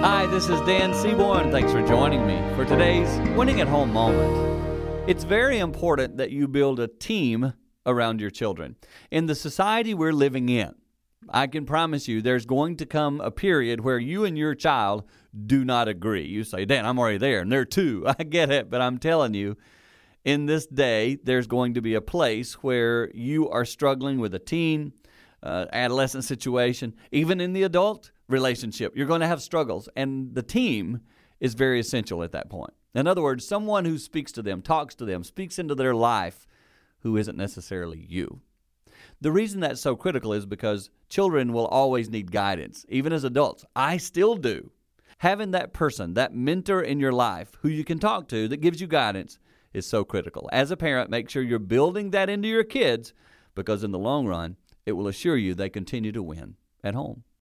Hi, this is Dan Seaborn. Thanks for joining me for today's Winning at Home moment. It's very important that you build a team around your children. In the society we're living in, I can promise you there's going to come a period where you and your child do not agree. You say, Dan, I'm already there, and they're two. I get it, but I'm telling you, in this day, there's going to be a place where you are struggling with a teen, uh, adolescent situation, even in the adult relationship. You're going to have struggles, and the team is very essential at that point. In other words, someone who speaks to them, talks to them, speaks into their life who isn't necessarily you. The reason that's so critical is because children will always need guidance, even as adults. I still do. Having that person, that mentor in your life who you can talk to that gives you guidance is so critical. As a parent, make sure you're building that into your kids because in the long run, it will assure you they continue to win at home.